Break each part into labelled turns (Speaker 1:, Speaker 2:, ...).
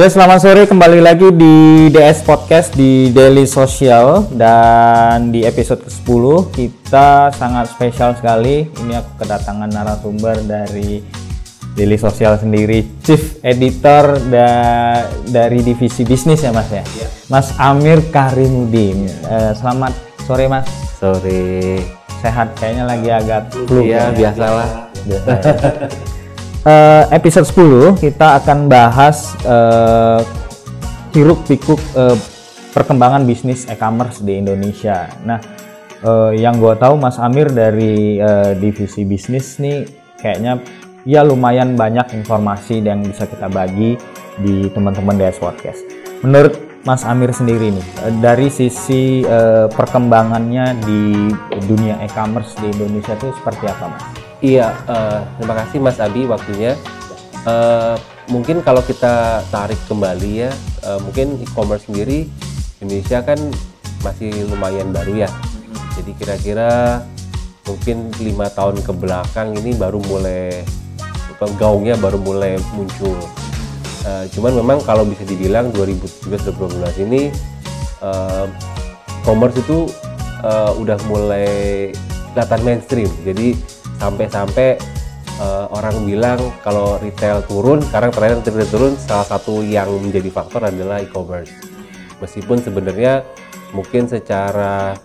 Speaker 1: Ya, selamat sore kembali lagi di DS Podcast di Daily Social dan di episode ke-10 kita sangat spesial sekali. Ini aku kedatangan narasumber dari Daily Social sendiri, Chief Editor da dari divisi bisnis ya Mas ya.
Speaker 2: Iya.
Speaker 1: Mas Amir Karimudin. Eh, selamat sore Mas.
Speaker 2: Sore.
Speaker 1: Sehat kayaknya lagi agak flu.
Speaker 2: Iya,
Speaker 1: kayaknya.
Speaker 2: biasalah.
Speaker 1: Biasa ya. Eh, episode 10 kita akan bahas eh, hiruk pikuk eh, perkembangan bisnis e-commerce di Indonesia. Nah, eh, yang gue tahu Mas Amir dari eh, divisi bisnis nih kayaknya ya lumayan banyak informasi yang bisa kita bagi di teman-teman DS Podcast. Menurut Mas Amir sendiri nih, dari sisi eh, perkembangannya di dunia e-commerce di Indonesia itu seperti apa, Mas?
Speaker 2: Iya, eh, terima kasih Mas Abi waktunya. Eh, mungkin kalau kita tarik kembali ya, eh, mungkin e-commerce sendiri Indonesia kan masih lumayan baru ya. Jadi kira-kira mungkin lima tahun ke belakang ini baru mulai gaungnya baru mulai muncul. Eh, cuman memang kalau bisa dibilang 2017-2018 ini eh, commerce itu eh, udah mulai kelihatan mainstream. Jadi sampai-sampai eh, orang bilang kalau retail turun, sekarang terakhir retail turun, salah satu yang menjadi faktor adalah e-commerce. Meskipun sebenarnya mungkin secara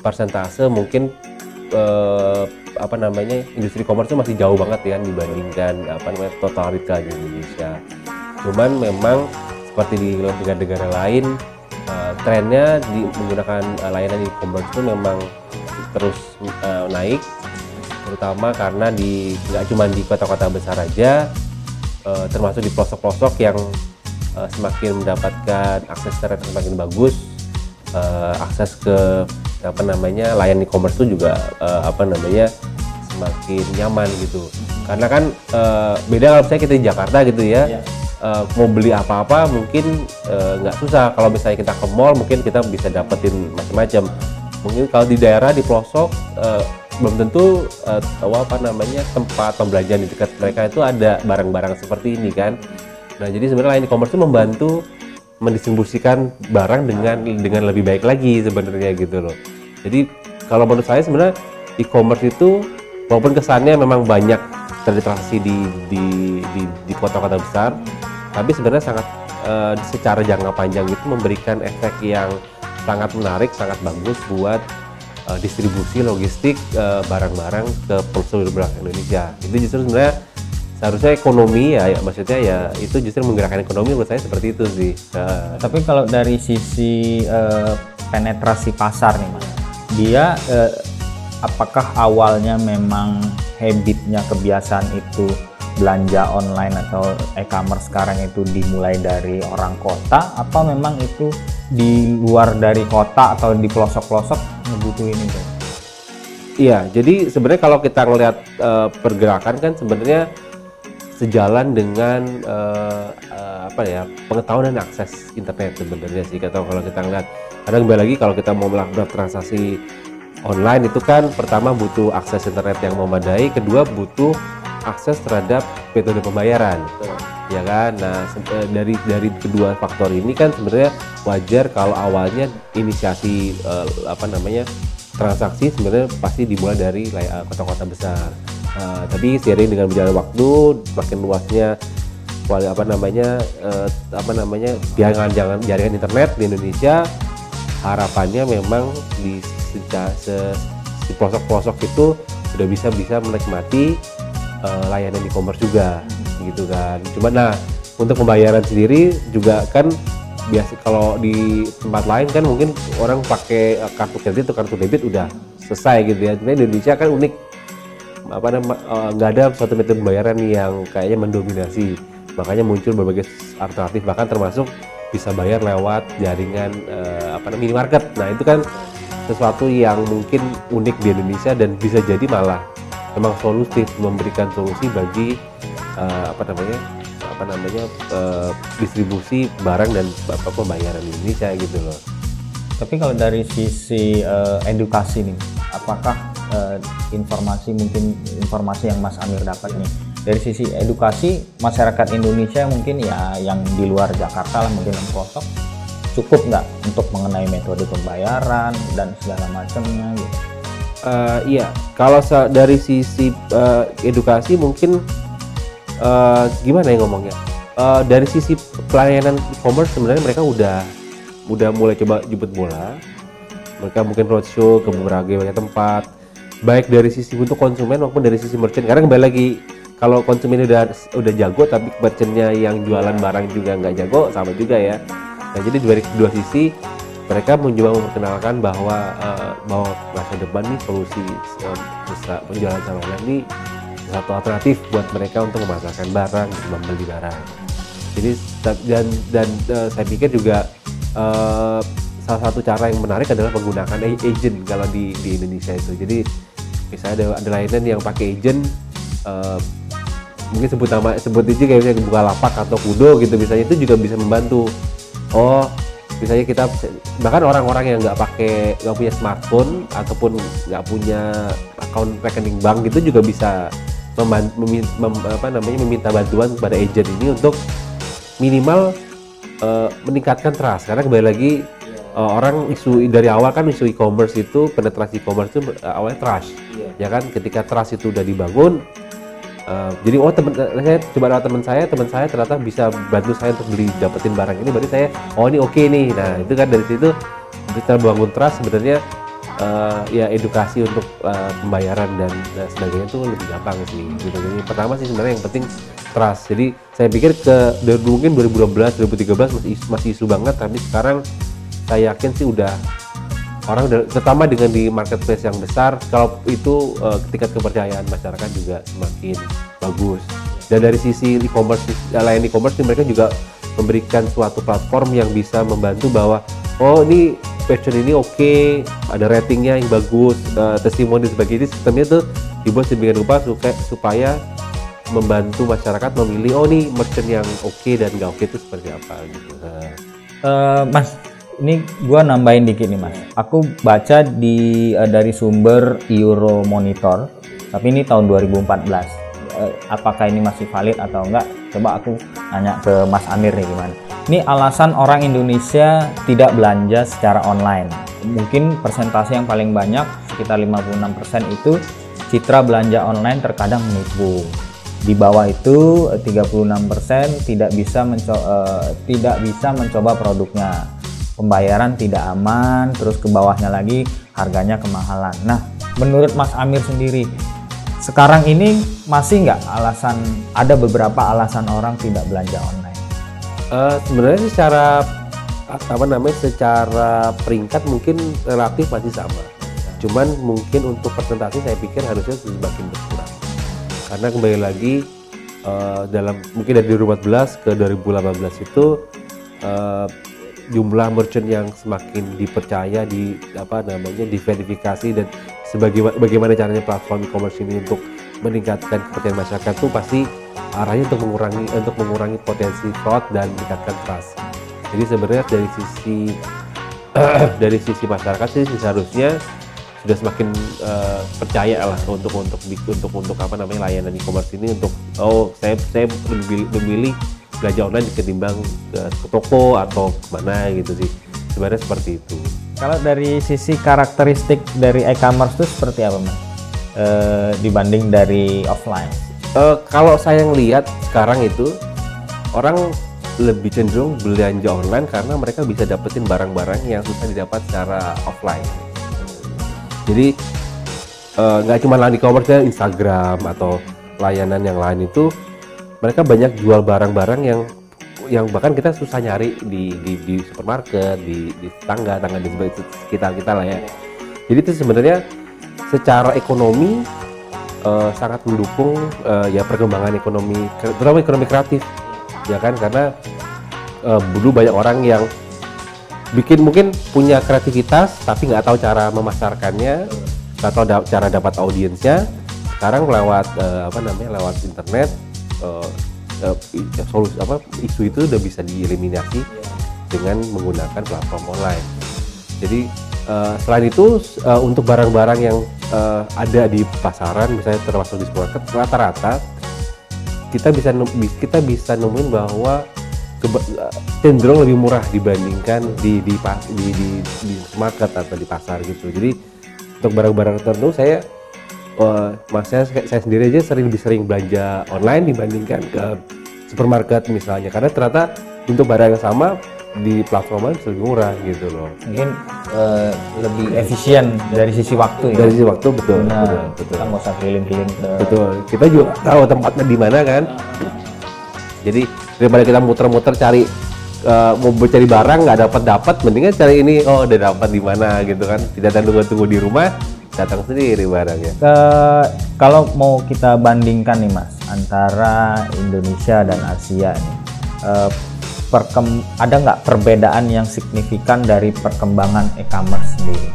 Speaker 2: persentase mungkin eh, apa namanya industri e-commerce itu masih jauh banget ya dibandingkan apa namanya total retail di Indonesia. Cuman memang seperti di negara-negara lain eh, trennya di menggunakan layanan e-commerce itu memang terus eh, naik terutama karena di nggak cuma di kota-kota besar aja eh, termasuk di pelosok-pelosok yang eh, semakin mendapatkan akses internet yang semakin bagus eh, akses ke apa namanya layanan e-commerce itu juga eh, apa namanya semakin nyaman gitu. Karena kan eh, beda kalau misalnya kita di Jakarta gitu ya
Speaker 1: Iya.
Speaker 2: Eh, mau beli apa-apa mungkin eh, nggak susah. Kalau misalnya kita ke mall mungkin kita bisa dapetin macam-macam. Mungkin kalau di daerah di pelosok belum tentu tahu apa namanya tempat pembelajaran di dekat mereka itu ada barang-barang seperti ini kan? Nah jadi sebenarnya line e-commerce itu membantu mendistribusikan barang dengan dengan lebih baik lagi sebenarnya gitu loh. Jadi kalau menurut saya sebenarnya e-commerce itu walaupun kesannya memang banyak terliterasi di di di, di kota-kota besar tapi sebenarnya sangat eh, secara jangka panjang itu memberikan efek yang sangat menarik sangat bagus buat eh, distribusi logistik eh, barang-barang ke seluruh belahan Indonesia. Itu justru sebenarnya seharusnya ekonomi ya, ya maksudnya ya itu justru menggerakkan ekonomi menurut saya seperti itu sih. Eh,
Speaker 1: Tapi kalau dari sisi eh, penetrasi pasar nih mas, dia eh, apakah awalnya memang habitnya kebiasaan itu belanja online atau e-commerce sekarang itu dimulai dari orang kota, atau memang itu di luar dari kota atau di pelosok-pelosok ngebutuhin itu?
Speaker 2: Iya, jadi sebenarnya kalau kita ngelihat eh, pergerakan kan sebenarnya sejalan dengan eh, eh, apa ya pengetahuan dan akses internet sebenarnya sih kata kalau kita ngeliat. Kadang kembali lagi kalau kita mau melakukan transaksi online itu kan pertama butuh akses internet yang memadai, kedua butuh akses terhadap metode pembayaran. Ya kan? Nah eh, dari dari kedua faktor ini kan sebenarnya wajar kalau awalnya inisiasi eh, apa namanya transaksi sebenarnya pasti dimulai dari eh, kota-kota besar. Eh, tapi seiring dengan berjalan waktu makin luasnya kuali apa namanya eh, apa namanya jaringan jaringan internet di Indonesia harapannya memang di seca- se- di pelosok-pelosok itu sudah bisa bisa menikmati eh, layanan e-commerce juga gitu kan. Cuma nah untuk pembayaran sendiri juga kan biasa kalau di tempat lain kan mungkin orang pakai eh, kartu kredit atau kartu debit udah selesai gitu ya. Di Indonesia kan unik apa nama eh, nggak ada suatu metode pembayaran yang kayaknya mendominasi. Makanya muncul berbagai alternatif bahkan termasuk bisa bayar lewat jaringan eh, apa namanya minimarket. Nah, itu kan sesuatu yang mungkin unik di Indonesia dan bisa jadi malah memang solutif memberikan solusi bagi eh, apa namanya apa namanya eh, distribusi barang dan apa pembayaran di Indonesia gitu loh.
Speaker 1: Tapi kalau dari sisi eh, edukasi nih, apakah eh, informasi mungkin informasi yang Mas Amir dapat nih dari sisi edukasi masyarakat Indonesia mungkin ya yang di luar Jakarta lah mungkin yang cukup nggak untuk mengenai metode pembayaran dan segala macamnya gitu.
Speaker 2: Uh, iya, kalau dari sisi uh, edukasi mungkin uh, gimana ya ngomongnya? Uh, dari sisi pelayanan e-commerce sebenarnya mereka udah udah mulai coba jemput bola. Mereka mungkin roadshow ke beberapa banyak tempat, baik dari sisi untuk konsumen maupun dari sisi merchant. Karena kembali lagi kalau konsumen udah udah jago tapi merchantnya yang jualan barang juga nggak jago sama juga ya nah jadi dari dua sisi mereka mencoba memperkenalkan bahwa uh, bahwa masa depan nih solusi uh, bisa penjualan sama online ini satu alternatif buat mereka untuk memasarkan barang membeli barang. Jadi dan dan uh, saya pikir juga uh, salah satu cara yang menarik adalah menggunakan agent kalau di di Indonesia itu. Jadi misalnya ada ada layanan yang pakai agent uh, mungkin sebut nama sebut aja kayak misalnya buka lapak atau kudo gitu misalnya itu juga bisa membantu. Oh misalnya kita bahkan orang-orang yang nggak pakai nggak punya smartphone ataupun nggak punya akun rekening bank gitu juga bisa membantu, mem, mem, apa namanya meminta bantuan kepada agent ini untuk minimal uh, meningkatkan trust. Karena kembali lagi uh, orang isu dari awal kan isu e-commerce itu penetrasi e-commerce itu uh, awalnya trust. Yeah. ya kan? Ketika trust itu udah dibangun Uh, jadi oh teman saya coba lewat teman saya teman saya ternyata bisa bantu saya untuk beli dapetin barang ini. Berarti saya oh ini oke okay nih. Nah itu kan dari situ kita bangun trust sebenarnya uh, ya edukasi untuk uh, pembayaran dan, dan sebagainya itu lebih gampang sih gitu. Jadi pertama sih sebenarnya yang penting trust. Jadi saya pikir ke dari mungkin 2012 2013 masih masih isu banget. Tapi sekarang saya yakin sih udah orang terutama dengan di marketplace yang besar kalau itu uh, tingkat kepercayaan masyarakat juga semakin bagus dan dari sisi e-commerce lain e-commerce mereka juga memberikan suatu platform yang bisa membantu bahwa oh ini fashion ini oke okay, ada ratingnya yang bagus uh, testimoni sebagainya sistemnya tuh dibuat sedemikian rupa supaya, membantu masyarakat memilih oh nih merchant yang oke okay dan nggak oke okay itu seperti apa gitu.
Speaker 1: Uh, mas ini gue nambahin dikit nih mas. Aku baca di uh, dari sumber Euro Monitor, tapi ini tahun 2014. Uh, eh, apakah ini masih valid atau enggak? Coba aku nanya ke Mas Amir nih gimana. Ini alasan orang Indonesia tidak belanja secara online. Mungkin persentase yang paling banyak sekitar 56% itu citra belanja online terkadang menipu. Di bawah itu 36% tidak bisa menco uh, tidak bisa mencoba produknya pembayaran tidak aman, terus ke bawahnya lagi harganya kemahalan. Nah, menurut Mas Amir sendiri, sekarang ini masih nggak alasan ada beberapa alasan orang tidak belanja online?
Speaker 2: Uh, sebenarnya secara apa namanya secara peringkat mungkin relatif masih sama. Cuman mungkin untuk presentasi saya pikir harusnya semakin berkurang. Karena kembali lagi uh, dalam mungkin dari 2014 ke 2018 itu uh, jumlah merchant yang semakin dipercaya di apa namanya diverifikasi dan sebagai bagaimana caranya platform e-commerce ini untuk meningkatkan kepercayaan masyarakat itu pasti arahnya untuk mengurangi untuk mengurangi potensi fraud dan meningkatkan trust. Jadi sebenarnya dari sisi dari sisi masyarakat sih seharusnya sudah semakin uh, percaya lah untuk untuk untuk untuk apa namanya layanan e-commerce ini untuk oh saya saya memilih, memilih belanja online ketimbang ke, ke toko atau ke mana gitu sih. Sebenarnya seperti itu.
Speaker 1: Kalau dari sisi karakteristik dari e-commerce itu seperti apa mas? E, dibanding dari offline?
Speaker 2: E, kalau saya ngelihat sekarang itu orang lebih cenderung belanja online karena mereka bisa dapetin barang-barang yang susah didapat secara offline. Jadi nggak e, cuma layanan e-commerce Instagram atau layanan yang lain itu mereka banyak jual barang-barang yang yang bahkan kita susah nyari di di, di supermarket, di, di tangga, tangga di sekitar kita lah ya. Jadi itu sebenarnya secara ekonomi uh, sangat mendukung uh, ya perkembangan ekonomi, terutama ekonomi kreatif, ya kan? Karena uh, banyak orang yang bikin mungkin punya kreativitas tapi nggak tahu cara memasarkannya, tahu da cara dapat audiensnya. Sekarang lewat uh, apa namanya lewat internet uh, uh, solusi apa isu itu udah bisa dieliminasi dengan menggunakan platform online. Jadi uh, selain itu uh, untuk barang-barang yang uh, ada di pasaran misalnya termasuk di supermarket rata-rata kita bisa kita bisa nemuin bahwa cenderung lebih murah dibandingkan di di di di, di market atau di pasar gitu. Jadi untuk barang-barang tertentu saya uh, maksudnya saya, saya sendiri aja sering lebih sering belanja online dibandingkan ke supermarket misalnya karena ternyata untuk barang yang sama di platform bisa lebih murah gitu loh.
Speaker 1: Mungkin uh, lebih efisien dari sisi waktu ya.
Speaker 2: Dari sisi waktu betul.
Speaker 1: Nah,
Speaker 2: betul, betul.
Speaker 1: Kita nggak usah keliling-keliling ke.
Speaker 2: Betul. Kita juga tahu tempatnya di mana kan. Jadi daripada kita muter-muter cari uh, mau cari barang nggak dapat dapat, mendingan cari ini oh udah dapat di mana gitu kan. Tidak ada tunggu-tunggu di rumah, datang sendiri barangnya.
Speaker 1: Ke, kalau mau kita bandingkan nih mas antara Indonesia dan Asia nih. Uh, perkem ada nggak perbedaan yang signifikan dari perkembangan e-commerce sendiri?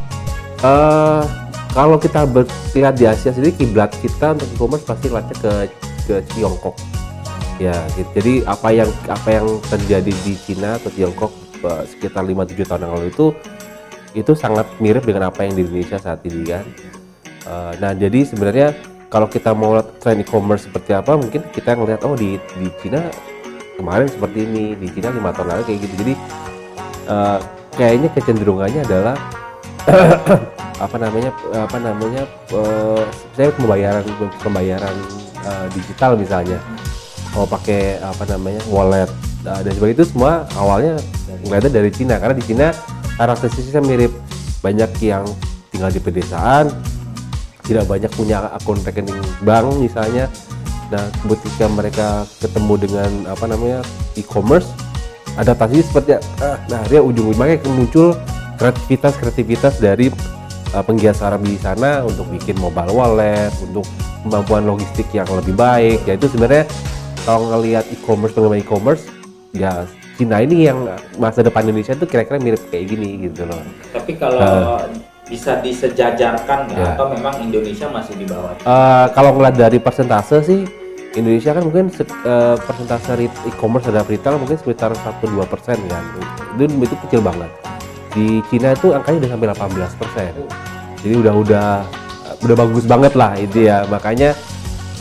Speaker 2: Uh, kalau kita lihat di Asia sendiri kiblat kita untuk e-commerce pasti lihatnya ke ke Tiongkok. Ya, gitu. jadi apa yang apa yang terjadi di Cina atau Tiongkok uh, sekitar 5-7 tahun yang lalu itu itu sangat mirip dengan apa yang di Indonesia saat ini kan. Uh, nah, jadi sebenarnya kalau kita mau lihat tren e-commerce seperti apa, mungkin kita ngelihat oh di di Cina kemarin seperti ini di Cina lima tahun lalu kayak gitu. Jadi uh, kayaknya kecenderungannya adalah apa namanya apa namanya uh, saya pembayaran pembayaran uh, digital misalnya. Mau pakai apa namanya wallet uh, dan sebagainya. Itu semua awalnya ngeliatnya dari Cina karena di Cina karakteristiknya mirip banyak yang tinggal di pedesaan tidak banyak punya akun rekening bank misalnya Nah, ketika mereka ketemu dengan apa namanya e-commerce, adaptasi seperti ah, nah dia ujung-ujungnya muncul kreativitas-kreativitas dari uh, penggiat startup di sana untuk bikin mobile wallet, untuk kemampuan logistik yang lebih baik. Ya itu sebenarnya kalau ngelihat e-commerce pengembangan e-commerce, ya Cina ini yang masa depan Indonesia itu kira-kira mirip kayak gini gitu loh.
Speaker 1: Tapi kalau uh, bisa disejajarkan ya. atau memang Indonesia masih di bawah?
Speaker 2: Uh, kalau ngeliat dari persentase sih Indonesia kan mungkin uh, persentase e-commerce terhadap retail mungkin sekitar 1-2 persen kan itu, itu kecil banget di Cina itu angkanya udah sampai 18 persen jadi udah udah udah bagus banget lah itu ya makanya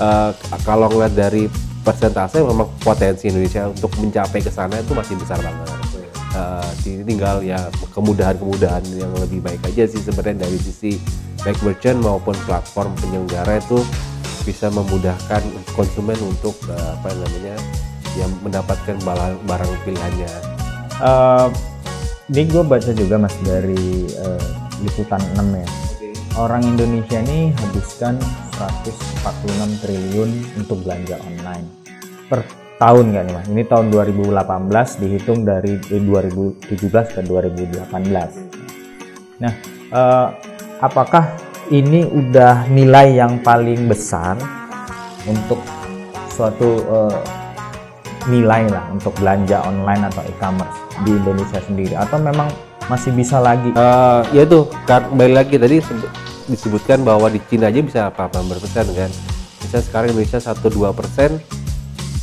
Speaker 2: uh, kalau ngeliat dari persentase memang potensi Indonesia untuk mencapai ke sana itu masih besar banget uh, tinggal ya kemudahan-kemudahan yang lebih baik aja sih sebenarnya dari sisi baik merchant maupun platform penyelenggara itu bisa memudahkan konsumen untuk uh, apa namanya yang mendapatkan barang, barang pilihannya.
Speaker 1: Uh, ini gue baca juga mas dari uh, liputan 6 ya. Okay. Orang Indonesia ini habiskan 146 triliun untuk belanja online per tahun kan nih mas? Ini tahun 2018 dihitung dari eh, 2017 ke 2018. Nah, uh, apakah ini udah nilai yang paling besar untuk suatu uh, nilai lah untuk belanja online atau e-commerce di Indonesia sendiri atau memang masih bisa lagi?
Speaker 2: Uh, ya tuh kembali lagi tadi disebutkan bahwa di Cina aja bisa apa apa persen kan? Bisa sekarang Indonesia satu dua persen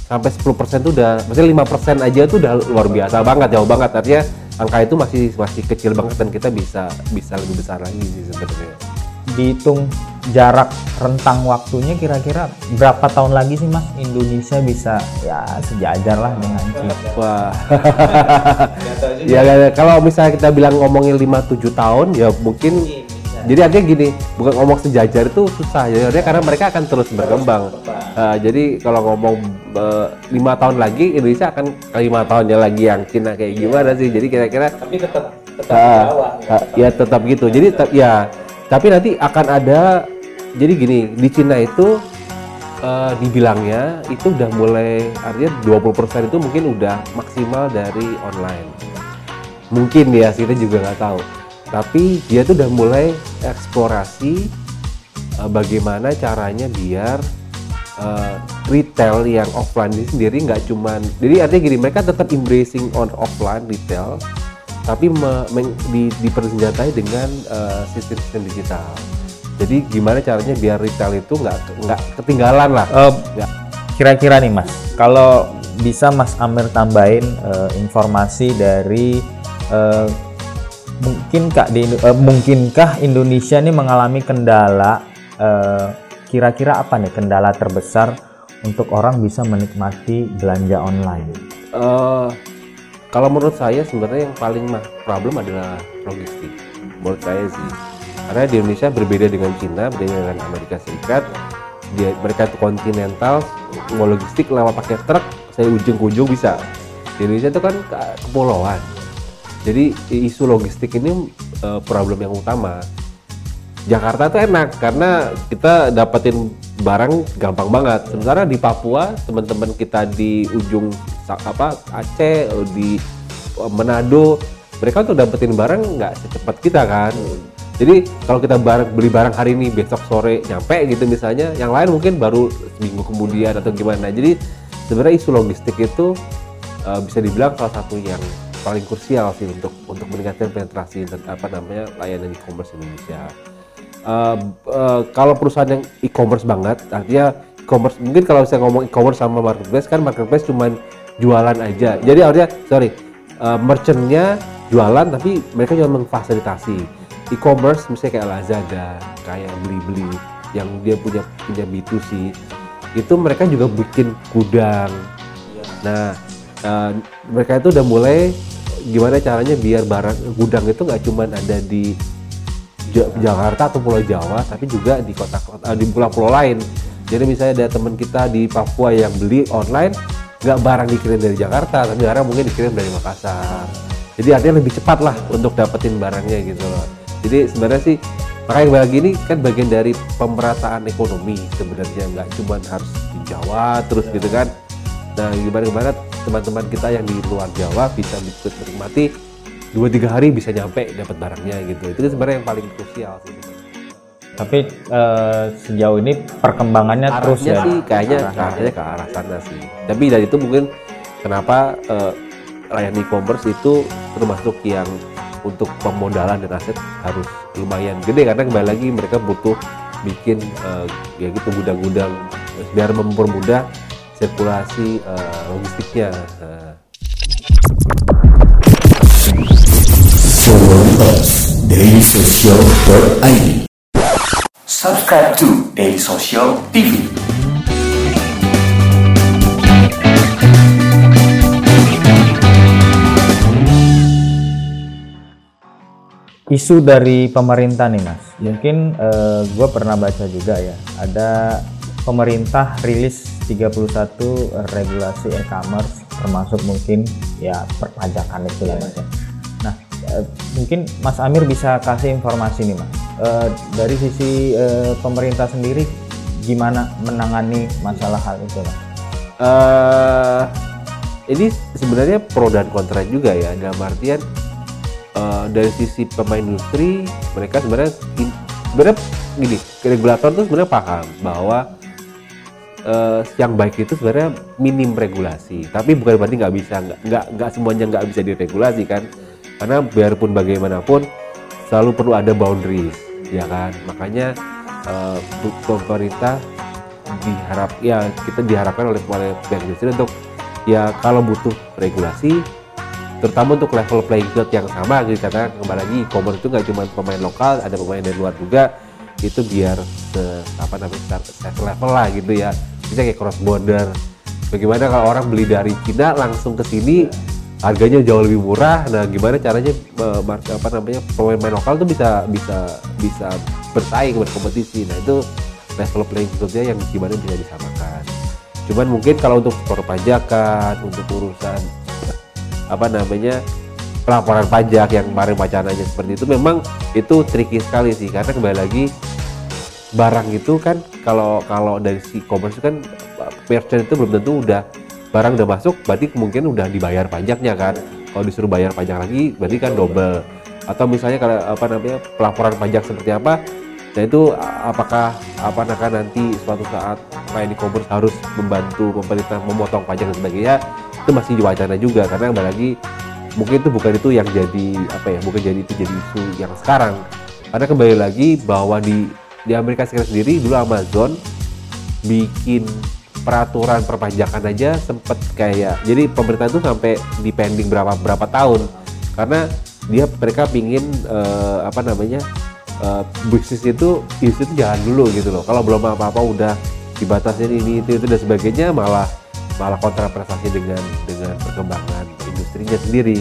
Speaker 2: sampai 10 persen tuh udah, maksudnya lima persen aja tuh udah luar biasa banget, jauh banget. Artinya angka itu masih masih kecil banget dan kita bisa bisa lebih besar lagi sih sebenarnya
Speaker 1: dihitung jarak rentang waktunya kira-kira berapa tahun lagi sih mas Indonesia bisa ya sejajar lah dengan China?
Speaker 2: Wah, ya, ya kalau misalnya kita bilang ngomongin 5-7 tahun ya mungkin jadi artinya gini bukan ngomong sejajar itu susah ya. Karena mereka akan terus berkembang. Uh, jadi kalau ngomong eh, lima uh, tahun lagi Indonesia akan lima tahunnya lagi yang Cina kayak gimana sih? Jadi kira-kira
Speaker 1: tapi tetap tetap uh, bawah,
Speaker 2: ya, uh, ya tetap gitu. Jadi ya tapi nanti akan ada jadi gini di Cina itu uh, dibilangnya itu udah mulai artinya 20% itu mungkin udah maksimal dari online. Mungkin ya kita juga nggak tahu tapi dia tuh udah mulai eksplorasi uh, bagaimana caranya biar uh, retail yang offline ini sendiri nggak cuman jadi artinya gini mereka tetap embracing on offline retail tapi me, me, di, dipersenjatai dengan uh, sistem-sistem digital. Jadi gimana caranya biar retail itu nggak nggak ketinggalan lah. Uh,
Speaker 1: kira-kira nih mas, kalau bisa Mas Amir tambahin uh, informasi dari uh, mungkinkah di uh, mungkinkah Indonesia ini mengalami kendala kira kira-kira apa nih kendala terbesar untuk orang bisa menikmati belanja online?
Speaker 2: Uh, kalau menurut saya sebenarnya yang paling problem adalah logistik. Menurut saya sih, karena di Indonesia berbeda dengan Cina, berbeda dengan Amerika Serikat. Dia, mereka itu kontinental, mau logistik lewat pakai truk, saya ujung ke ujung bisa. Di Indonesia itu kan kepulauan. Jadi isu logistik ini uh, problem yang utama. Jakarta tuh enak karena kita dapetin barang gampang banget. Sementara di Papua teman-teman kita di ujung apa Aceh di Manado mereka tuh dapetin barang nggak secepat kita kan. Jadi kalau kita barang, beli barang hari ini besok sore nyampe gitu misalnya, yang lain mungkin baru seminggu kemudian atau gimana. Jadi sebenarnya isu logistik itu uh, bisa dibilang salah satu yang paling krusial sih untuk untuk meningkatkan penetrasi apa namanya layanan e-commerce Indonesia. Uh, uh, kalau perusahaan yang e-commerce banget artinya e-commerce mungkin kalau saya ngomong e-commerce sama marketplace kan marketplace cuma jualan aja. Jadi artinya sorry uh, merchantnya jualan tapi mereka cuma memfasilitasi. E-commerce misalnya kayak Lazada kayak beli-beli yang dia punya punya B2C itu mereka juga bikin gudang. Nah uh, mereka itu udah mulai gimana caranya biar barang gudang itu nggak cuma ada di Jakarta atau Pulau Jawa, tapi juga di kota-kota di pulau-pulau lain. Jadi misalnya ada teman kita di Papua yang beli online, nggak barang dikirim dari Jakarta, tapi barang mungkin dikirim dari Makassar. Jadi artinya lebih cepat lah untuk dapetin barangnya gitu loh. Jadi sebenarnya sih makanya bagi ini kan bagian dari pemerataan ekonomi sebenarnya nggak cuma harus di Jawa terus gitu kan. Nah gimana gimana teman-teman kita yang di luar Jawa bisa menikmati dua tiga hari bisa nyampe dapat barangnya gitu. Itu sebenarnya yang paling krusial sih.
Speaker 1: Tapi uh, sejauh ini perkembangannya
Speaker 2: Arahnya
Speaker 1: terus ya?
Speaker 2: sih kayaknya arahnya ke arah sana sih. Tapi dari itu mungkin kenapa uh, layanan e-commerce itu termasuk yang untuk pemodalan dan aset harus lumayan gede. Karena kembali lagi mereka butuh bikin uh, ya gitu gudang-gudang biar mempermudah sirkulasi uh, logistiknya. Uh.
Speaker 3: dailysocial.id Subscribe to Daily Social TV.
Speaker 1: Isu dari pemerintah nih mas, mungkin uh, eh, gue pernah baca juga ya, ada pemerintah rilis 31 regulasi e-commerce termasuk mungkin ya perpajakan itu ya mas ya Eh, mungkin Mas Amir bisa kasih informasi nih Mas. Uh, dari sisi uh, pemerintah sendiri gimana menangani masalah hal itu Mas?
Speaker 2: Uh, ini sebenarnya pro dan kontra juga ya dalam artian uh, dari sisi pemain industri mereka sebenarnya sebenarnya gini regulator tuh sebenarnya paham bahwa uh, yang baik itu sebenarnya minim regulasi. Tapi bukan berarti nggak bisa nggak nggak semuanya nggak bisa diregulasi kan? Karena biarpun bagaimanapun selalu perlu ada boundaries ya kan? Makanya uh, pemerintah diharap ya kita diharapkan oleh pihak industri untuk ya kalau butuh regulasi terutama untuk level playing field yang sama gitu karena kembali lagi e-commerce itu nggak cuma pemain lokal ada pemain dari luar juga itu biar se, apa namanya level lah gitu ya bisa kayak cross border bagaimana kalau orang beli dari Cina langsung ke sini harganya jauh lebih murah. Nah, gimana caranya uh, apa namanya pemain lokal tuh bisa bisa bisa bersaing berkompetisi. Nah, itu level playing fieldnya yang gimana bisa disamakan. Cuman mungkin kalau untuk perpajakan, untuk urusan apa namanya pelaporan pajak yang kemarin wacananya seperti itu memang itu tricky sekali sih karena kembali lagi barang itu kan kalau kalau dari si commerce kan merchant itu belum tentu udah barang udah masuk berarti kemungkinan udah dibayar pajaknya kan. Kalau disuruh bayar pajak lagi berarti kan double. Atau misalnya kalau apa namanya pelaporan pajak seperti apa nah itu apakah apa nanti suatu saat main e-commerce harus membantu pemerintah memotong pajak dan sebagainya itu masih wacana juga. Karena kembali lagi mungkin itu bukan itu yang jadi apa ya bukan jadi itu jadi isu yang sekarang. Karena kembali lagi bahwa di di Amerika Serikat sendiri dulu Amazon bikin peraturan perpajakan aja sempet kayak jadi pemerintah itu sampai depending berapa berapa tahun. Karena dia mereka pingin uh, apa namanya uh, bisnis itu bisnis itu jalan dulu gitu loh. Kalau belum apa-apa udah dibatasin ini itu itu dan sebagainya malah malah kontraprestasi dengan dengan perkembangan industrinya sendiri.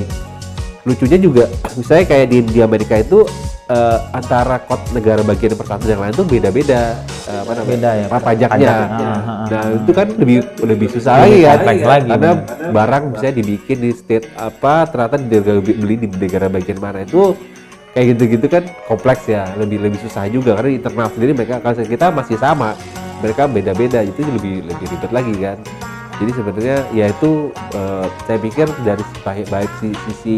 Speaker 2: Lucunya juga misalnya kayak di, di Amerika itu eh, antara kot negara bagian pertama yang lain tuh beda-beda eh, apa namanya
Speaker 1: Beda ya,
Speaker 2: pajaknya.
Speaker 1: Pajak. Ah, ah, ah,
Speaker 2: nah itu kan lebih lebih susah
Speaker 1: Lebih
Speaker 2: lagi kan
Speaker 1: lagi,
Speaker 2: karena
Speaker 1: benar.
Speaker 2: barang bisa dibikin di state apa ternyata di negara beli di negara bagian mana itu kayak gitu-gitu kan kompleks ya. Lebih lebih susah juga karena di internal sendiri mereka kalau kita masih sama mereka beda-beda itu lebih lebih ribet lagi kan. Jadi sebenarnya ya itu eh, saya pikir dari baik baik si- sisi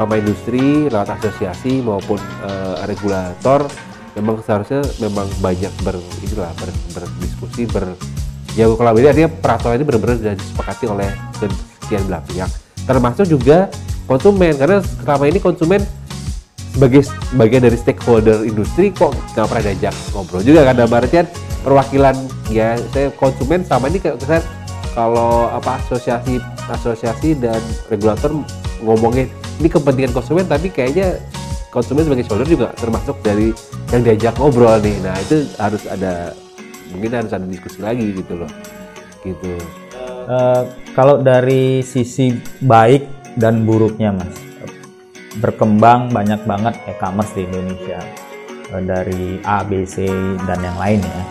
Speaker 2: pemain industri lewat asosiasi maupun eh, regulator memang seharusnya memang banyak ber inilah ber, berdiskusi ber ya kalau ini artinya peraturan ini benar-benar sudah disepakati oleh sekian belah pihak. Termasuk juga konsumen karena selama ini konsumen sebagai bagian dari stakeholder industri kok nggak pernah diajak ngobrol juga dalam artian perwakilan ya saya konsumen sama ini kayak kesan kalau apa asosiasi asosiasi dan regulator ngomongin ini kepentingan konsumen tapi kayaknya konsumen sebagai stakeholder juga termasuk dari yang diajak ngobrol nih nah itu harus ada mungkin harus ada diskusi lagi gitu loh gitu
Speaker 1: Eh, kalau dari sisi baik dan buruknya mas berkembang banyak banget e-commerce di Indonesia Eh, dari A, B, C dan yang lain ya.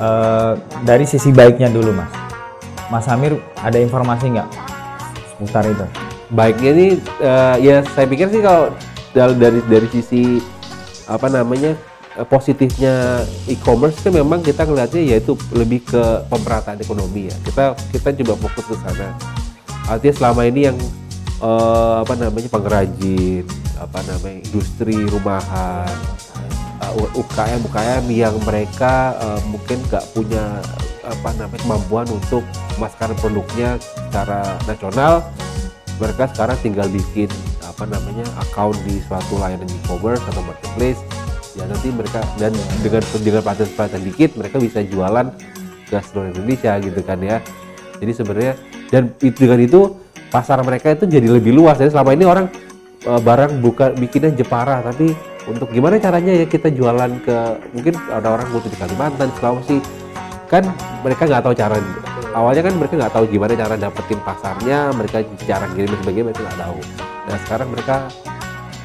Speaker 1: Eh, dari sisi baiknya dulu mas, Mas Amir ada informasi nggak seputar itu?
Speaker 2: Baiknya ini eh, ya saya pikir sih kalau dal- dari dari sisi apa namanya eh, positifnya e-commerce kan memang kita ngelihatnya yaitu lebih ke pemerataan ekonomi ya. Kita kita coba fokus ke sana. Artinya selama ini yang eh, apa namanya pengrajin apa namanya industri rumahan eh, U- UKM UKM yang mereka eh, mungkin nggak punya apa namanya kemampuan untuk memasarkan produknya secara nasional mereka sekarang tinggal bikin apa namanya account di suatu layanan e-commerce atau marketplace. Ya nanti mereka dan dengan dengan pelatihan-pelatihan dikit mereka bisa jualan ke seluruh Indonesia gitu kan ya. Jadi sebenarnya dan itu dengan itu pasar mereka itu jadi lebih luas. Jadi selama ini orang eh, barang buka bikinnya Jepara tapi untuk gimana caranya ya kita jualan ke mungkin ada orang butuh di Kalimantan Sulawesi. Kan mereka nggak tahu cara awalnya kan mereka nggak tahu gimana cara dapetin pasarnya mereka cara dan sebagainya mereka nggak tahu. Nah sekarang mereka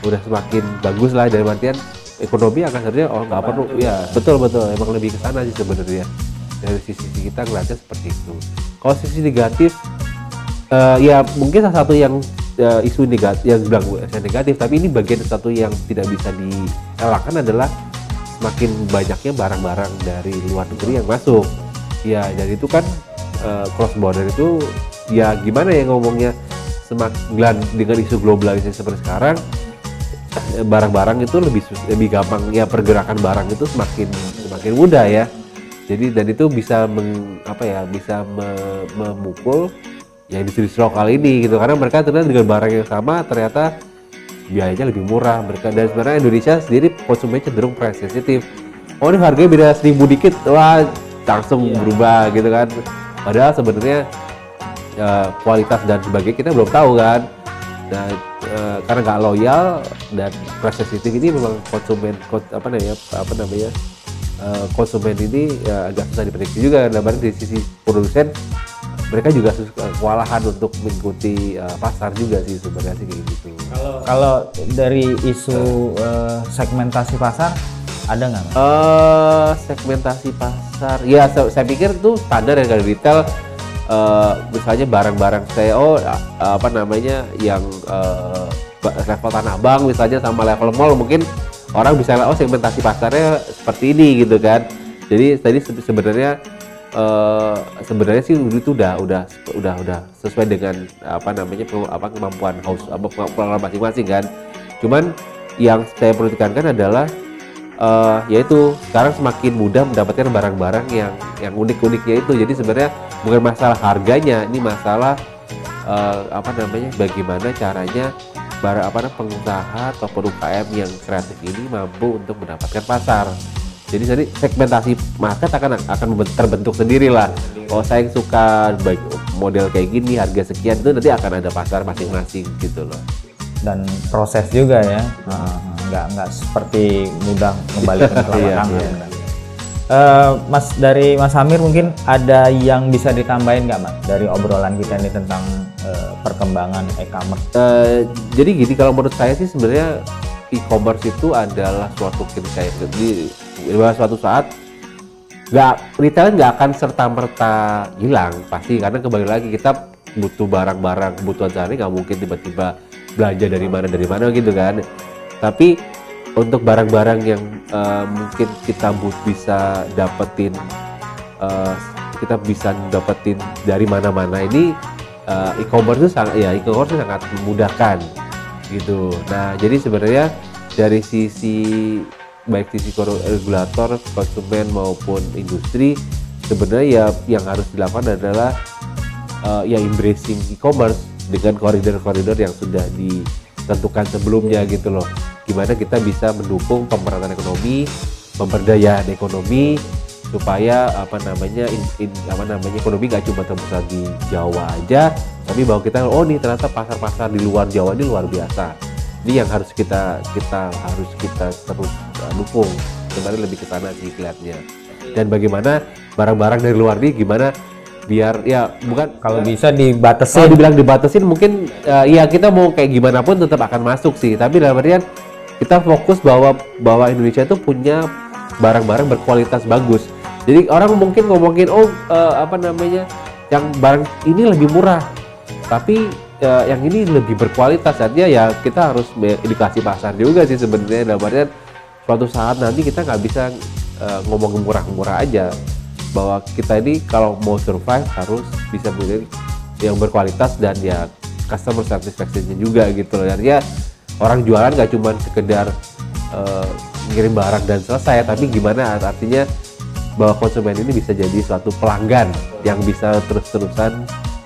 Speaker 2: udah semakin bagus lah dari artian ekonomi akan seharusnya oh nggak perlu. Ya betul betul. Emang lebih ke sana sih sebenarnya. Dari sisi kita ngeliatnya seperti itu. Kalau sisi negatif eh, ya mungkin salah satu yang eh, isu negatif yang bilang saya negatif tapi ini bagian satu yang tidak bisa dielakkan adalah semakin banyaknya barang-barang dari luar negeri yang masuk. Ya dan itu kan eh, cross border itu ya gimana ya ngomongnya semakin dengan isu globalisasi seperti sekarang eh, barang-barang itu lebih lebih gampang ya pergerakan barang itu semakin semakin mudah ya. Jadi dan itu bisa meng, apa ya bisa me- memukul ya industri lokal ini gitu. Karena mereka ternyata dengan barang yang sama ternyata biayanya lebih murah mereka. Dan sebenarnya Indonesia sendiri konsumennya cenderung price sensitif. Oh ini harganya beda seribu dikit wah langsung berubah gitu kan padahal sebenarnya eh, kualitas dan sebagainya kita belum tahu kan dan eh, karena nggak loyal dan price ini memang konsumen kon- apa namanya apa namanya eh, konsumen ini ya, agak susah diprediksi juga arti dari sisi produsen mereka juga kewalahan untuk mengikuti eh, pasar juga sih sebenarnya sih kayak gitu.
Speaker 1: Kalau dari isu eh, segmentasi pasar ada nggak?
Speaker 2: Eh segmentasi pasar, ya saya, saya pikir itu standar ya kalau retail. eh, misalnya barang-barang saya, oh a- apa namanya yang ba- level tanah abang misalnya sama level mall mungkin orang bisa oh segmentasi pasarnya seperti ini gitu kan. Jadi tadi se- sebenarnya eh sebenarnya sih itu udah udah udah udah sesuai dengan apa namanya apa kemampuan house apa kemampuan masing-masing kan. Cuman yang saya perlu tekankan adalah eh yaitu sekarang semakin mudah mendapatkan barang-barang yang yang unik-uniknya itu. Jadi sebenarnya bukan masalah harganya, ini masalah eh, apa namanya bagaimana caranya barang apa namanya pengusaha ataupun UKM yang kreatif ini mampu untuk mendapatkan pasar. Jadi jadi segmentasi market akan akan terbentuk sendiri lah. Oh saya yang suka baik model kayak gini harga sekian itu nanti akan ada pasar masing-masing gitu loh.
Speaker 1: Dan proses juga ya, Nah, nggak nggak seperti mudah kembali ke
Speaker 2: Iya,
Speaker 1: lapangan.
Speaker 2: iya.
Speaker 1: Eh, Mas dari Mas Amir mungkin ada yang bisa ditambahin nggak Mas dari obrolan kita ini tentang eh, perkembangan e-commerce?
Speaker 2: Eh, jadi gini kalau menurut saya sih sebenarnya e-commerce itu adalah suatu kayak di di suatu saat nggak retail nggak akan serta merta hilang pasti karena kembali lagi kita butuh barang-barang kebutuhan sehari nggak mungkin tiba-tiba belanja dari mana dari mana gitu kan tapi untuk barang-barang yang eh, mungkin kita bisa dapetin eh, kita bisa dapetin dari mana-mana ini eh, e-commerce itu sangat ya e-commerce itu sangat memudahkan gitu. Nah jadi sebenarnya dari sisi baik sisi regulator konsumen maupun industri sebenarnya ya yang harus dilakukan adalah uh, ya embracing e-commerce dengan koridor-koridor yang sudah ditentukan sebelumnya gitu loh. Gimana kita bisa mendukung pemerataan ekonomi, pemberdayaan ekonomi supaya apa namanya in- in- apa namanya ekonomi nggak cuma terbesar di Jawa aja, tapi bahwa kita oh nih ternyata pasar-pasar di luar Jawa ini luar biasa. Ini yang harus kita kita harus kita terus uh, dukung. Sebenarnya lebih ke sana sih kelihatannya. Dan bagaimana barang-barang dari luar ini gimana biar ya bukan.
Speaker 1: Kalau bisa
Speaker 2: kalau
Speaker 1: dibatasi
Speaker 2: dibilang dibatasin mungkin uh, ya kita mau kayak gimana pun tetap akan masuk sih. Tapi dalam artian kita fokus bahwa bahwa Indonesia itu punya barang-barang berkualitas bagus. Jadi orang mungkin ngomongin oh uh, apa namanya yang barang ini lebih murah. Tapi uh, yang ini lebih berkualitas. Artinya ya kita harus edukasi pasar juga sih sebenarnya. Dalam artian suatu saat nanti kita nggak bisa uh, ngomong murah-murah aja bahwa kita ini kalau mau survive harus bisa beli yang berkualitas dan ya customer satisfaction-nya juga gitu loh. Artinya orang jualan nggak cuma sekedar eh, ngirim barang dan selesai, tapi gimana artinya bahwa konsumen ini bisa jadi suatu pelanggan yang bisa terus-terusan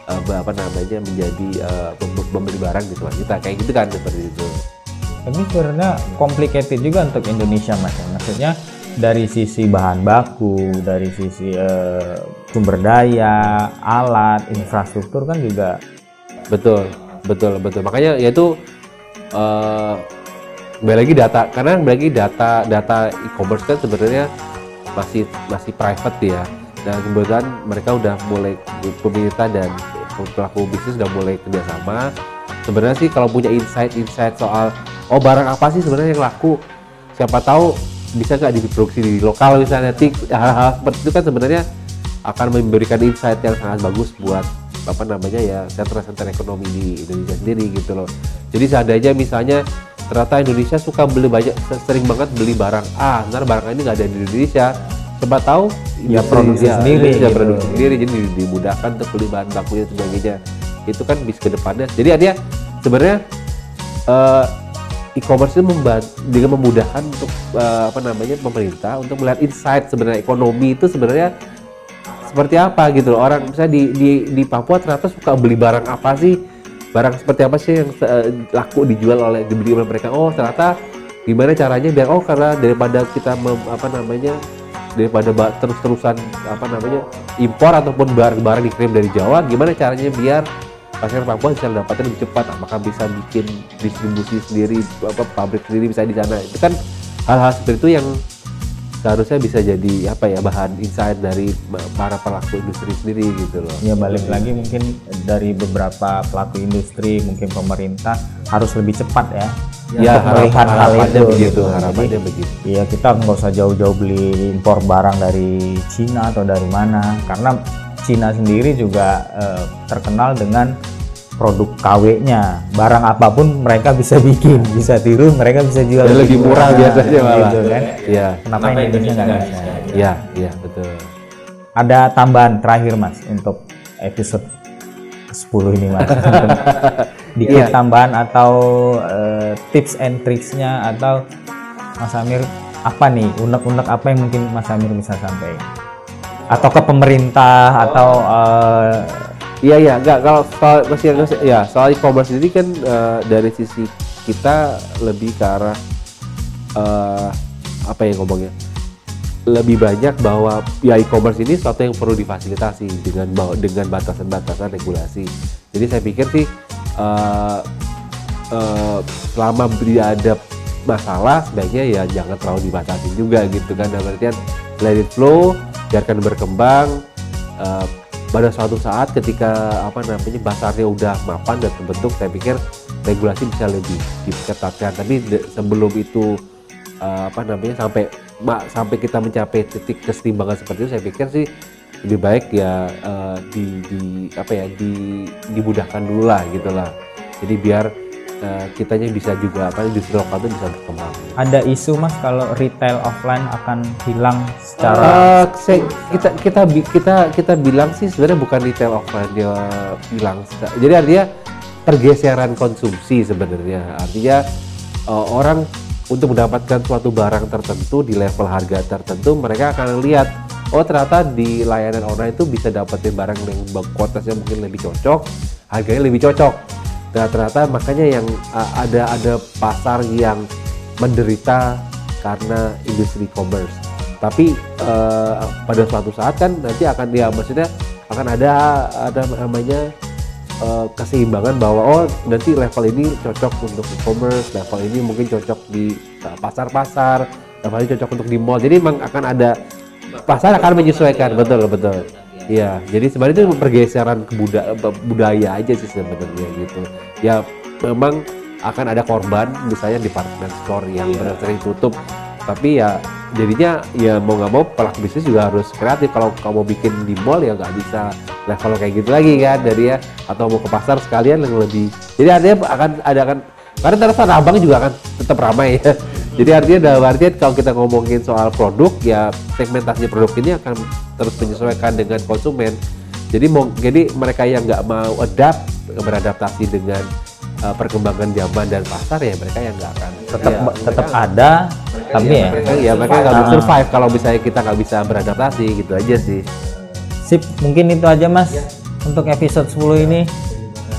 Speaker 2: eh, apa namanya menjadi pem- pembeli barang di tempat kita kayak gitu kan seperti itu.
Speaker 1: Ini sebenarnya complicated juga untuk Indonesia mas ya. Maksudnya dari sisi bahan baku, dari sisi eh, sumber daya, alat, infrastruktur kan juga
Speaker 2: Betul, betul, betul. Makanya yaitu eh kembali lagi data karena kembali lagi data data e-commerce kan sebenarnya masih masih private ya. Dan kebetulan mereka udah mulai pemerintah dan pelaku bisnis udah mulai kerjasama. Sebenarnya sih kalau punya insight-insight soal oh barang apa sih sebenarnya yang laku, siapa tahu bisa nggak diproduksi di lokal misalnya. Hal-hal seperti itu kan sebenarnya akan memberikan insight yang sangat bagus buat apa namanya ya sentra-sentra ekonomi di Indonesia sendiri gitu loh. Jadi seandainya misalnya ternyata Indonesia suka beli banyak sering banget beli barang A, ntar barang ini nggak ada di Indonesia, coba tahu
Speaker 1: Ya, produksi sendiri
Speaker 2: Indonesia
Speaker 1: gitu.
Speaker 2: produksi sendiri jadi di- dimudahkan untuk beli bahan bakunya dan sebagainya. Itu kan bisa ke depannya. Jadi artinya sebenarnya eh, e-commerce itu membantu dengan memudahkan untuk eh, apa namanya pemerintah untuk melihat insight sebenarnya ekonomi itu sebenarnya seperti apa gitu loh. Orang misalnya di di di Papua ternyata suka beli barang apa sih? Barang seperti apa sih yang eh, laku dijual oleh dibeli oleh mereka? Oh ternyata gimana caranya biar oh karena daripada kita mem- apa namanya daripada terus-terusan apa namanya impor ataupun barang-barang dikirim dari Jawa gimana caranya biar pasar Papua bisa mendapatkan lebih cepat apakah bisa bikin distribusi sendiri apa pabrik sendiri bisa di sana itu kan hal-hal seperti itu yang seharusnya bisa jadi apa ya bahan insight dari para pelaku industri sendiri gitu loh.
Speaker 1: ya balik lagi mungkin dari beberapa pelaku industri, mungkin pemerintah harus lebih cepat ya.
Speaker 2: Ya,
Speaker 1: untuk melihat hal itu
Speaker 2: begitu,
Speaker 1: gitu.
Speaker 2: harapannya
Speaker 1: Jadi,
Speaker 2: begitu.
Speaker 1: Iya kita nggak usah jauh-jauh beli impor barang dari Cina atau dari mana karena Cina sendiri juga eh, terkenal dengan produk KW-nya barang apa pun mereka bisa bikin bisa tiru mereka bisa jual.
Speaker 2: Dan lebih murah biasanya malah.
Speaker 1: gitu kan?
Speaker 2: Iya,
Speaker 1: kenapa Indonesia nggak bisa?
Speaker 2: Iya, iya betul.
Speaker 1: ada tambahan terakhir mas untuk episode ke-10 ini mas. Dikit
Speaker 2: Iya.
Speaker 1: tambahan atau eh, tips and tricksnya atau Mas Amir apa nih unek-unek apa yang mungkin Mas Amir bisa sampaikan atau ke pemerintah atau eh,
Speaker 2: Iya iya, enggak kalau soal masih ya soal e-commerce ini kan eh, dari sisi kita lebih ke arah eh, apa ya ngomongnya lebih banyak bahwa ya e-commerce ini sesuatu yang perlu difasilitasi dengan dengan batasan-batasan regulasi. Jadi saya pikir sih eh, eh, selama tidak ada masalah sebaiknya ya jangan terlalu dibatasi juga gitu kan dalam artian let it flow biarkan berkembang uh, pada suatu saat ketika apa namanya pasarnya udah mapan dan terbentuk saya pikir regulasi bisa lebih diketatkan tapi sebelum itu uh, apa namanya sampai sampai kita mencapai titik kesetimbangan seperti itu saya pikir sih lebih baik ya uh, di, di apa ya di dimudahkan dulu lah gitulah jadi biar uh, kitanya bisa juga apa industri lokal itu bisa berkembang
Speaker 1: Ada isu mas kalau retail offline akan hilang secara
Speaker 2: Uh, saya- kita kita kita kita bilang sih sebenarnya bukan retail offline dia hilang. Jadi artinya pergeseran konsumsi sebenarnya. Artinya uh, orang untuk mendapatkan suatu barang tertentu di level harga tertentu mereka akan lihat oh ternyata di layanan online itu bisa dapetin barang yang kualitasnya mungkin lebih cocok, harganya lebih cocok. Nah ternyata makanya yang uh, ada ada pasar yang menderita karena industri commerce tapi eh, pada suatu saat kan nanti akan ya maksudnya akan ada ada namanya eh, keseimbangan bahwa oh nanti level ini cocok untuk e-commerce level ini mungkin cocok di eh, pasar-pasar level ini cocok untuk di mall. Jadi memang akan ada pasar akan menyesuaikan. Betul betul Iya, jadi sebenarnya itu pergeseran kebuda- budaya aja sih sebenarnya gitu. Ya memang akan ada korban misalnya department store yang benar sering tutup. Tapi ya jadinya ya mau nggak mau pelaku bisnis juga harus kreatif. Kalau kamu bikin di mall ya nggak bisa level kayak gitu lagi kan. Dari ya atau mau ke pasar sekalian yang lebih jadi artinya akan ada kan karena ternyata abang juga akan tetap ramai ya jadi artinya dalam artian kalau kita ngomongin soal produk ya segmentasi produk ini akan terus menyesuaikan dengan konsumen. Jadi mau jadi mereka yang nggak mau adapt beradaptasi dengan uh, perkembangan zaman dan pasar ya mereka yang nggak akan
Speaker 1: tetap
Speaker 2: ya,
Speaker 1: tetap
Speaker 2: mereka-
Speaker 1: ada tapi ya
Speaker 2: mereka, ya mereka nggak bisa
Speaker 1: Ah.
Speaker 2: survive kalau misalnya kita nggak bisa beradaptasi gitu aja sih.
Speaker 1: Sip mungkin itu aja mas untuk episode 10 ini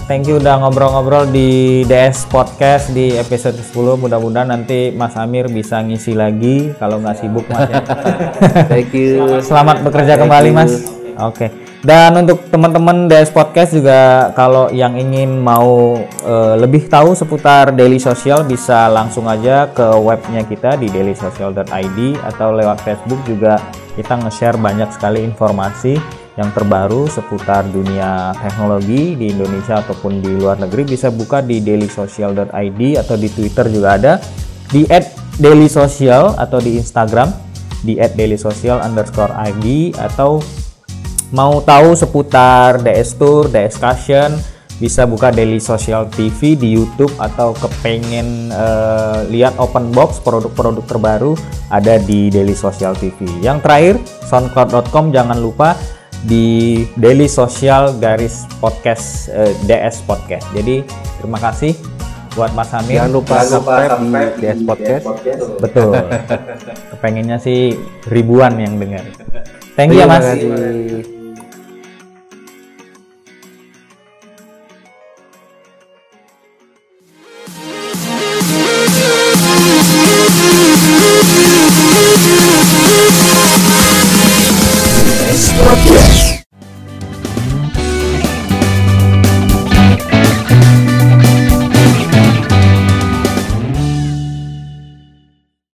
Speaker 1: thank you udah ngobrol-ngobrol di DS Podcast di episode 10 mudah-mudahan nanti Mas Amir bisa ngisi lagi kalau nggak sibuk mas ya
Speaker 2: thank you
Speaker 1: Selamat bekerja
Speaker 2: Thank
Speaker 1: kembali,
Speaker 2: you.
Speaker 1: Mas. Oke. Dan untuk teman-teman DS Podcast juga kalau yang ingin mau eh, lebih tahu seputar Daily Social bisa langsung aja ke webnya kita di dailysocial.id atau lewat Facebook juga kita nge-share banyak sekali informasi yang terbaru seputar dunia teknologi di Indonesia ataupun di luar negeri bisa buka di dailysocial.id atau di Twitter juga ada di @dailysocial atau di Instagram di @dailysocial underscore ID atau mau tahu seputar DS Tour, DS Cushion bisa buka Daily Social TV di YouTube atau kepengen eh, lihat open box produk-produk terbaru ada di Daily Social TV. Yang terakhir soundcloud.com jangan lupa di Daily Social garis podcast eh, DS Podcast. Jadi terima kasih buat Mas Amir.
Speaker 2: jangan lupa subscribe di DS Podcast
Speaker 1: Betul. Kepengennya sih ribuan yang dengar. Thank you ya
Speaker 2: Terima
Speaker 1: Mas.
Speaker 2: kasih.